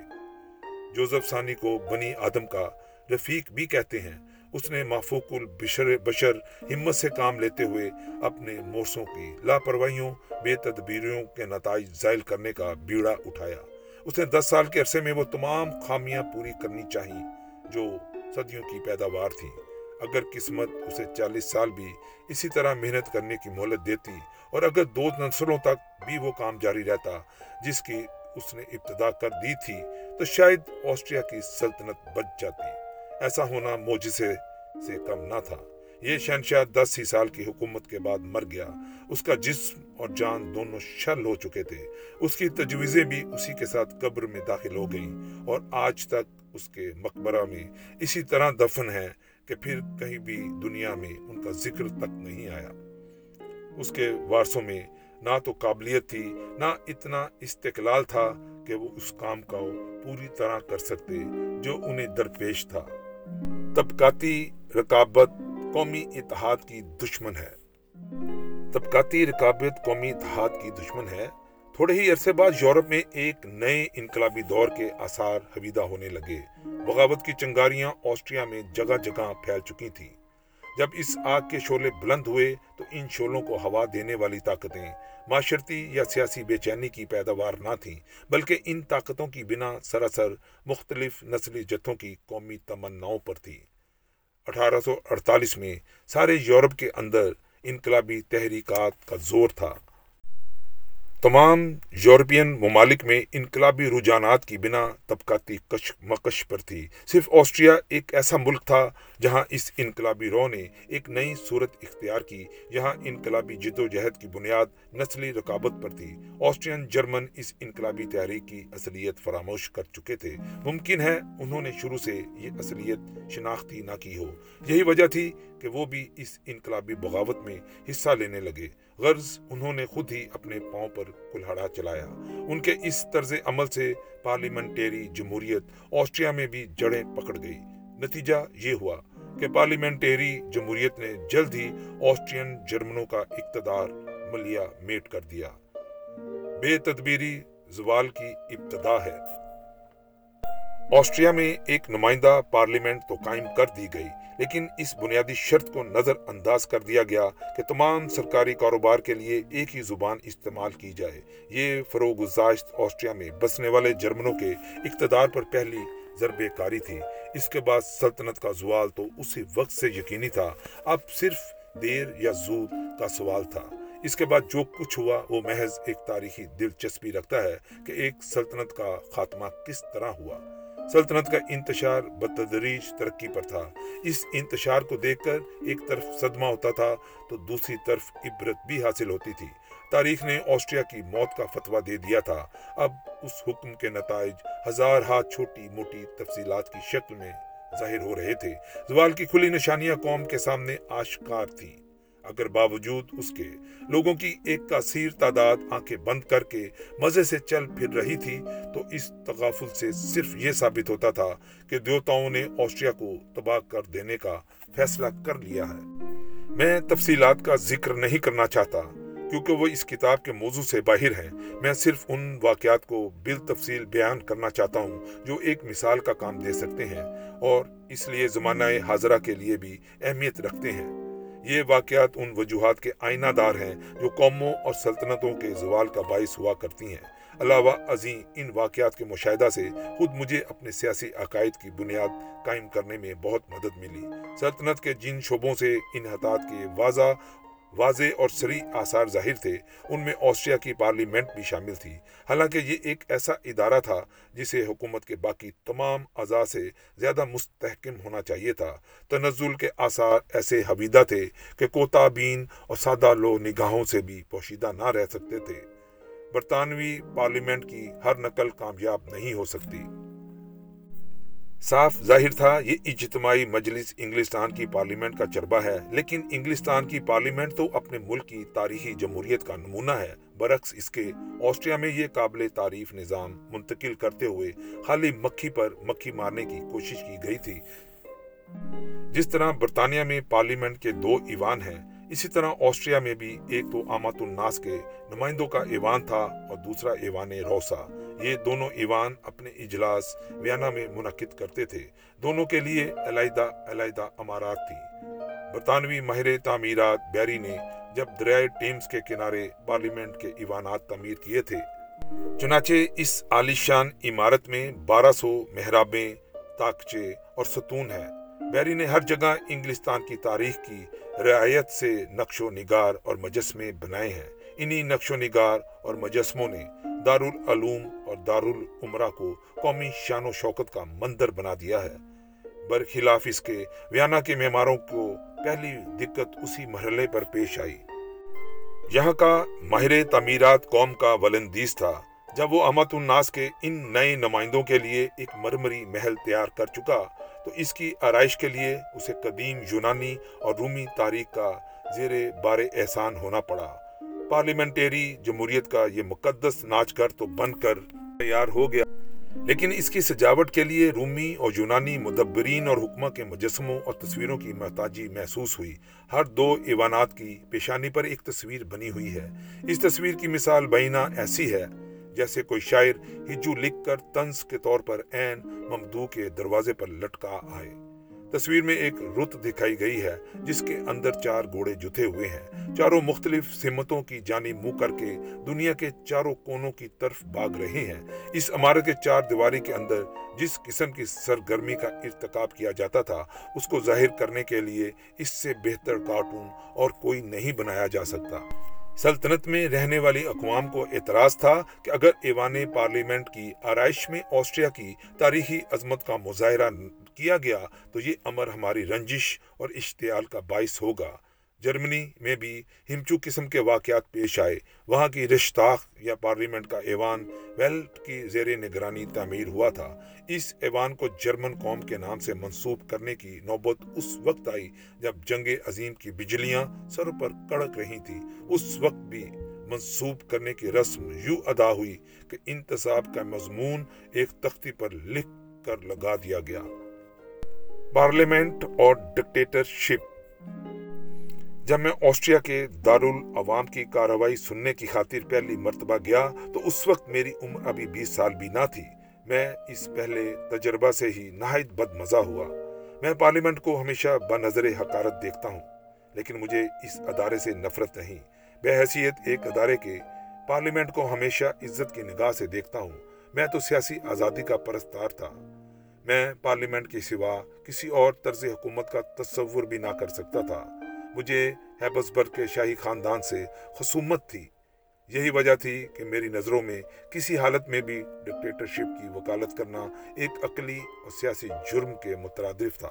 جوزف ثانی کو بنی آدم کا رفیق بھی کہتے ہیں۔ اس نے مافوق البشر بشر ہمت سے کام لیتے ہوئے اپنے مورسوں کی لاپرواہیوں، بے تدبیریوں کے نتائج زائل کرنے کا بیڑا اٹھایا۔ اس نے دس سال کے عرصے میں وہ تمام خامیاں پوری کرنی چاہیے جو صدیوں کی پیداوار تھی۔ اگر قسمت اسے چالیس سال بھی اسی طرح محنت کرنے کی مہلت دیتی اور اگر دو نسلوں تک بھی وہ کام جاری رہتا جس کی اس نے ابتدا کر دی تھی تو شاید آسٹریا کی سلطنت بچ جاتی۔ ایسا ہونا موجزے سے کم نہ تھا۔ یہ شہنشاہ دس ہی سال کی حکومت کے بعد مر گیا۔ اس کا جسم اور جان دونوں شل ہو چکے تھے۔ اس کی تجویزیں بھی اسی کے ساتھ قبر میں داخل ہو گئیں اور آج تک اس کے مقبرہ میں اسی طرح دفن ہے کہ پھر کہیں بھی دنیا میں ان کا ذکر تک نہیں آیا۔ اس کے وارثوں میں نہ تو قابلیت تھی، نہ اتنا استقلال تھا کہ وہ اس کام کا پوری طرح کر سکتے جو انہیں درپیش تھا۔ طبقاتی رکابت قومی اتحاد کی دشمن ہے۔ طبقاتی رکابت قومی اتحاد کی دشمن ہے۔ تھوڑے ہی عرصے بعد یورپ میں ایک نئے انقلابی دور کے آثار حویدہ ہونے لگے۔ بغاوت کی چنگاریاں آسٹریا میں جگہ جگہ پھیل چکی تھی جب اس آگ کے شعلے بلند ہوئے تو ان شعلوں کو ہوا دینے والی طاقتیں معاشرتی یا سیاسی بے چینی کی پیداوار نہ تھیں بلکہ ان طاقتوں کی بنا سراسر مختلف نسلی جتھوں کی قومی تمناؤں پر تھی۔ اٹھارہ سو اڑتالیس میں سارے یورپ کے اندر انقلابی تحریکات کا زور تھا۔ تمام یورپین ممالک میں انقلابی رجحانات کی بنا طبقاتی کش مکش پر تھی۔ صرف آسٹریا ایک ایسا ملک تھا جہاں اس انقلابی رو نے ایک نئی صورت اختیار کی جہاں انقلابی جد و جہد کی بنیاد نسلی رکابت پر تھی۔ آسٹرین جرمن اس انقلابی تحریک کی اصلیت فراموش کر چکے تھے۔ ممکن ہے انہوں نے شروع سے یہ اصلیت شناختی نہ کی ہو۔ یہی وجہ تھی کہ وہ بھی اس انقلابی بغاوت میں حصہ لینے لگے۔ غرض انہوں نے خود ہی اپنے پاؤں پر کلہڑا چلایا۔ ان کے اس طرز عمل سے پارلیمنٹری جمہوریت آسٹریا میں بھی جڑیں پکڑ گئی۔ نتیجہ یہ ہوا کہ پارلیمنٹری جمہوریت نے جلد ہی آسٹرین جرمنوں کا اقتدار ملیا میٹ کر دیا۔ بے تدبیری زوال کی ابتدا ہے۔ آسٹریا میں ایک نمائندہ پارلیمنٹ تو قائم کر دی گئی، لیکن اس بنیادی شرط کو نظر انداز کر دیا گیا کہ تمام سرکاری کاروبار کے لیے ایک ہی زبان استعمال کی جائے۔ یہ فروغ گزاشت آسٹریا میں بسنے والے جرمنوں کے اقتدار پر پہلی ضرب کاری تھی۔ اس کے بعد سلطنت کا زوال تو اسی وقت سے یقینی تھا۔ اب صرف دیر یا زور کا سوال تھا۔ اس کے بعد جو کچھ ہوا، وہ محض ایک تاریخی دلچسپی رکھتا ہے کہ ایک سلطنت کا خاتمہ کس طرح ہوا۔ سلطنت کا انتشار بتدریج ترقی پر تھا۔ اس انتشار کو دیکھ کر ایک طرف صدمہ ہوتا تھا تو دوسری طرف عبرت بھی حاصل ہوتی تھی۔ تاریخ نے آسٹریا کی موت کا فتویٰ دے دیا تھا۔ اب اس حکم کے نتائج ہزار ہاتھ چھوٹی موٹی تفصیلات کی شکل میں ظاہر ہو رہے تھے۔ زوال کی کھلی نشانیاں قوم کے سامنے آشکار تھی۔ اگر باوجود اس کے لوگوں کی ایک کثیر تعداد آنکھیں بند کر کے مزے سے چل پھر رہی تھی، تو اس تغافل سے صرف یہ ثابت ہوتا تھا کہ دیوتاؤں نے آسٹریا کو تباہ کر دینے کا فیصلہ کر لیا ہے۔ میں تفصیلات کا ذکر نہیں کرنا چاہتا۔ کیونکہ وہ اس کتاب کے موضوع سے باہر ہیں۔ میں صرف ان واقعات کو بالتفصیل بیان کرنا چاہتا ہوں جو ایک مثال کا کام دے سکتے ہیں اور اس لیے زمانہ حاضرہ کے لیے بھی اہمیت رکھتے ہیں۔ یہ واقعات ان وجوہات کے آئینہ دار ہیں جو قوموں اور سلطنتوں کے زوال کا باعث ہوا کرتی ہیں۔ علاوہ عظیم ان واقعات کے مشاہدہ سے خود مجھے اپنے سیاسی عقائد کی بنیاد قائم کرنے میں بہت مدد ملی۔ سلطنت کے جن شعبوں سے ان حطات کے واضح واضح اور سری آثار ظاہر تھے۔ ان میں آسٹریا کی پارلیمنٹ بھی شامل تھی۔ حالانکہ یہ ایک ایسا ادارہ تھا جسے حکومت کے باقی تمام اعضاء سے زیادہ مستحکم ہونا چاہیے تھا۔ تنزل کے آثار ایسے حویدہ تھے کہ کوتا بین اور سادہ لو نگاہوں سے بھی پوشیدہ نہ رہ سکتے تھے۔ برطانوی پارلیمنٹ کی ہر نقل کامیاب نہیں ہو سکتی۔ صاف ظاہر تھا، یہ اجتماعی مجلس انگلستان کی پارلیمنٹ کا چربہ ہے، لیکن انگلستان کی پارلیمنٹ تو اپنے ملک کی تاریخی جمہوریت کا نمونہ ہے۔ برعکس، اس کے آسٹریا میں یہ قابل تعریف نظام منتقل کرتے ہوئے خالی مکھی پر مکھی مارنے کی کوشش کی گئی تھی۔ جس طرح برطانیہ میں پارلیمنٹ کے دو ایوان ہیں اسی طرح آسٹریا میں بھی ایک تو آمات الناس کے نمائندوں کا ایوان تھا اور دوسرا ایوان روسا۔ یہ دونوں ایوان اپنے اجلاس ویانا میں منعقد کرتے تھے۔ دونوں کے لیے علیحدہ علیحدہ امارات تھی برطانوی ماہر تعمیرات بیری نے جب دریائے ٹیمز کے کنارے پارلیمنٹ کے ایوانات تعمیر کیے تھے۔ چنانچہ اس عالیشان عمارت میں بارہ سو محرابیں تاکچے اور ستون ہیں۔ بیری نے ہر جگہ انگلستان کی تاریخ کی رعایت سے نقش و نگار اور مجسمے بنائے ہیں۔ انہی نقش و نگار اور مجسموں نے دارالعلوم اور دارالعمرہ کو قومی شان و شوکت کا مندر بنا دیا ہے۔ برخلاف اس کے ویانا کے معماروں کو پہلی دقت اسی مرحلے پر پیش آئی۔ یہاں کا ماہر تعمیرات قوم کا ولندیز تھا، جب وہ امت الناس کے ان نئے نمائندوں کے لیے ایک مرمری محل تیار کر چکا تو اس کی آرائش کے لیے اسے قدیم یونانی اور رومی تاریخ کا زیر بار احسان ہونا پڑا۔ پارلیمنٹری جمہوریت کا یہ مقدس ناچ کر تو بن کر تیار ہو گیا۔ لیکن اس کی سجاوٹ کے لیے رومی اور یونانی مدبرین اور حکمہ کے مجسموں اور تصویروں کی محتاجی محسوس ہوئی۔ ہر دو ایوانات کی پیشانی پر ایک تصویر بنی ہوئی ہے۔ اس تصویر کی مثال بہینہ ایسی ہے۔ جیسے کوئی شاعر ہجو لکھ کر تنز کے طور پر این ممدو کے دروازے پر لٹکا آئے۔ تصویر میں ایک رت دکھائی گئی ہے، جس کے اندر چار گھوڑے جتے ہوئے ہیں۔ چاروں مختلف سمتوں کی جانی منہ کر کے دنیا کے چاروں کونوں کی طرف بھاگ رہے ہیں۔ اس عمارت کے چار دیواری کے اندر جس قسم کی سرگرمی کا ارتکاب کیا جاتا تھا، اس کو ظاہر کرنے کے لیے اس سے بہتر کارٹون اور کوئی نہیں بنایا جا سکتا۔ سلطنت میں رہنے والی اقوام کو اعتراض تھا کہ اگر ایوان پارلیمنٹ کی آرائش میں آسٹریا کی تاریخی عظمت کا مظاہرہ کیا گیا تو یہ امر ہماری رنجش اور اشتعال کا باعث ہوگا۔ جرمنی میں بھی ہمچو قسم کے واقعات پیش آئے۔ وہاں کی رشتاخ یا پارلیمنٹ کا ایوان ویلٹ کی زیر نگرانی تعمیر ہوا تھا۔ اس ایوان کو جرمن قوم کے نام سے منسوب کرنے کی نوبت اس وقت آئی جب جنگ عظیم کی بجلیاں سر پر کڑک رہی تھی۔ اس وقت بھی منسوب کرنے کی رسم یوں ادا ہوئی کہ انتصاب کا مضمون ایک تختی پر لکھ کر لگا دیا گیا۔ پارلیمنٹ اور ڈکٹیٹرشپ جب میں آسٹریا کے دارالعوام کی کارروائی سننے کی خاطر پہلی مرتبہ گیا تو اس وقت میری عمر ابھی بیس سال بھی نہ تھی۔ میں اس پہلے تجربہ سے ہی نہایت بد مزہ ہوا۔ میں پارلیمنٹ کو ہمیشہ بنظر حقارت دیکھتا ہوں، لیکن مجھے اس ادارے سے نفرت نہیں۔ بے حیثیت ایک ادارے کے پارلیمنٹ کو ہمیشہ عزت کی نگاہ سے دیکھتا ہوں۔ میں تو سیاسی آزادی کا پرستار تھا۔ میں پارلیمنٹ کے سوا کسی اور طرز حکومت کا تصور بھی نہ کر سکتا تھا۔ مجھے ہیبسبرگ کے شاہی خاندان سے خصومت تھی۔ یہی وجہ تھی کہ میری نظروں میں کسی حالت میں بھی ڈکٹیٹرشپ کی وکالت کرنا ایک عقلی اور سیاسی جرم کے مترادف تھا۔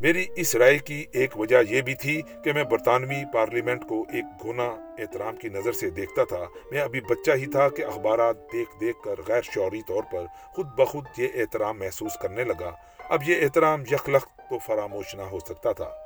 میری اس رائے کی ایک وجہ یہ بھی تھی کہ میں برطانوی پارلیمنٹ کو ایک گھونا احترام کی نظر سے دیکھتا تھا۔ میں ابھی بچہ ہی تھا کہ اخبارات دیکھ دیکھ کر غیر شعوری طور پر خود بخود یہ احترام محسوس کرنے لگا۔ اب یہ احترام یکلخ تو فراموش نہ ہو سکتا تھا۔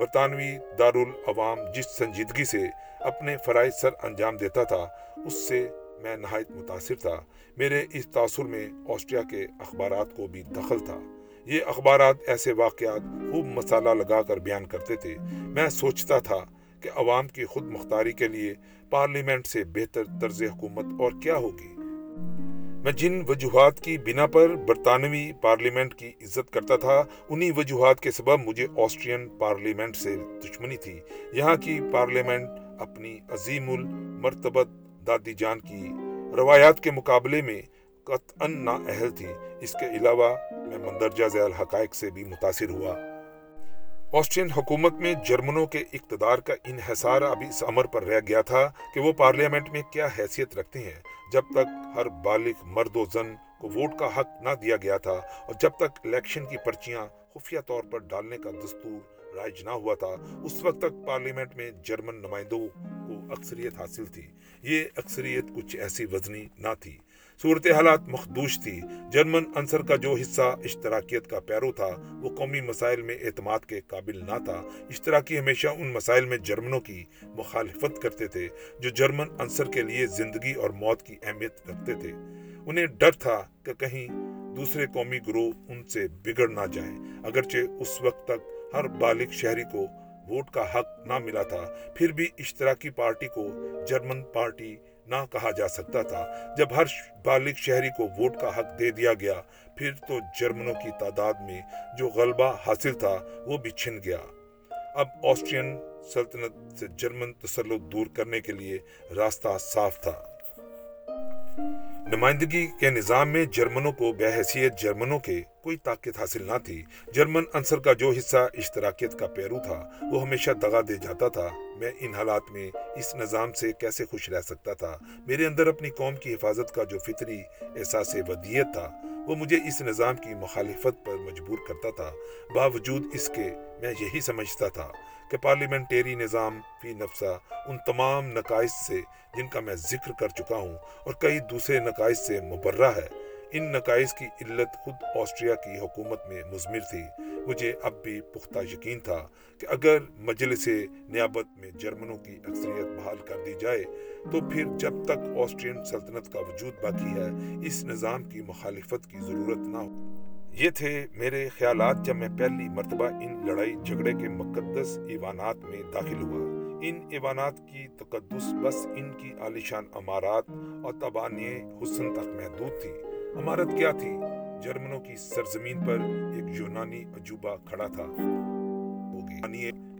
برطانوی دارالعوام جس سنجیدگی سے اپنے فرائض سر انجام دیتا تھا، اس سے میں نہایت متاثر تھا۔ میرے اس تاثر میں آسٹریا کے اخبارات کو بھی دخل تھا۔ یہ اخبارات ایسے واقعات خوب مسالہ لگا کر بیان کرتے تھے۔ میں سوچتا تھا کہ عوام کی خود مختاری کے لیے پارلیمنٹ سے بہتر طرز حکومت اور کیا ہوگی۔ میں جن وجوہات کی بنا پر برطانوی پارلیمنٹ کی عزت کرتا تھا، انہی وجوہات کے سبب مجھے آسٹرین پارلیمنٹ سے دشمنی تھی۔ یہاں کی پارلیمنٹ اپنی عظیم المرتبت دادی جان کی روایات کے مقابلے میں قطعا نااہل تھی۔ اس کے علاوہ میں مندرجہ ذیل حقائق سے بھی متاثر ہوا۔ آسٹرین حکومت میں جرمنوں کے اقتدار کا انحصار ابھی اس عمر پر رہ گیا تھا کہ وہ پارلیمنٹ میں کیا حیثیت رکھتے ہیں، جب تک ہر بالغ مرد و زن کو ووٹ کا حق نہ دیا گیا تھا اور جب تک الیکشن کی پرچیاں خفیہ طور پر ڈالنے کا دستور رائج نہ ہوا تھا، اس وقت تک پارلیمنٹ میں جرمن نمائندوں کو اکثریت حاصل تھی۔ یہ اکثریت کچھ ایسی وزنی نہ تھی۔ صورت حالات مخدوش تھی۔ جرمن انصر کا جو حصہ اشتراکیت کا پیرو تھا، وہ قومی مسائل میں اعتماد کے قابل نہ تھا۔ اشتراکی ہمیشہ ان مسائل میں جرمنوں کی مخالفت کرتے تھے، جو جرمن انصر کے لیے زندگی اور موت کی اہمیت رکھتے تھے۔ انہیں ڈر تھا کہ کہیں دوسرے قومی گروہ ان سے بگڑ نہ جائیں اگرچہ اس وقت تک ہر بالغ شہری کو ووٹ کا حق نہ ملا تھا، پھر بھی اشتراکی پارٹی کو جرمن پارٹی نہ کہا جا سکتا تھا۔ جب ہر بالغ شہری کو ووٹ کا حق دے دیا گیا، پھر تو جرمنوں کی تعداد میں جو غلبہ حاصل تھا، وہ بھی چھن گیا۔ اب آسٹرین سلطنت سے جرمن تسلط دور کرنے کے لیے راستہ صاف تھا۔ نمائندگی کے نظام میں جرمنوں کو بے حیثیت جرمنوں کے کوئی طاقت حاصل نہ تھی۔ جرمن انصر کا جو حصہ اشتراکیت کا پیرو تھا، وہ ہمیشہ دغا دے جاتا تھا۔ میں ان حالات میں اس نظام سے کیسے خوش رہ سکتا تھا؟ میرے اندر اپنی قوم کی حفاظت کا جو فطری احساس ودیت تھا، وہ مجھے اس نظام کی مخالفت پر مجبور کرتا تھا۔ باوجود اس کے میں یہی سمجھتا تھا۔ کہ پارلیمنٹری نظام فی نفسہ ان تمام نقائص سے جن کا میں ذکر کر چکا ہوں اور کئی دوسرے نقائص سے مبرہ ہے، ان نقائص کی علت خود آسٹریا کی حکومت میں مزمر تھی۔ مجھے اب بھی پختہ یقین تھا کہ اگر مجلس نیابت میں جرمنوں کی اکثریت بحال کر دی جائے، تو پھر جب تک آسٹرین سلطنت کا وجود باقی ہے، اس نظام کی مخالفت کی ضرورت نہ ہو۔ یہ تھے میرے خیالات جب میں پہلی مرتبہ ان لڑائی جھگڑے کے مقدس ایوانات میں داخل ہوا۔ ان ایوانات کی تقدس بس ان کی عالیشان امارات اور تبانی حسن تک محدود تھی۔ امارت کیا تھی؟ جرمنوں کی سرزمین پر ایک یونانی عجوبہ کھڑا تھا۔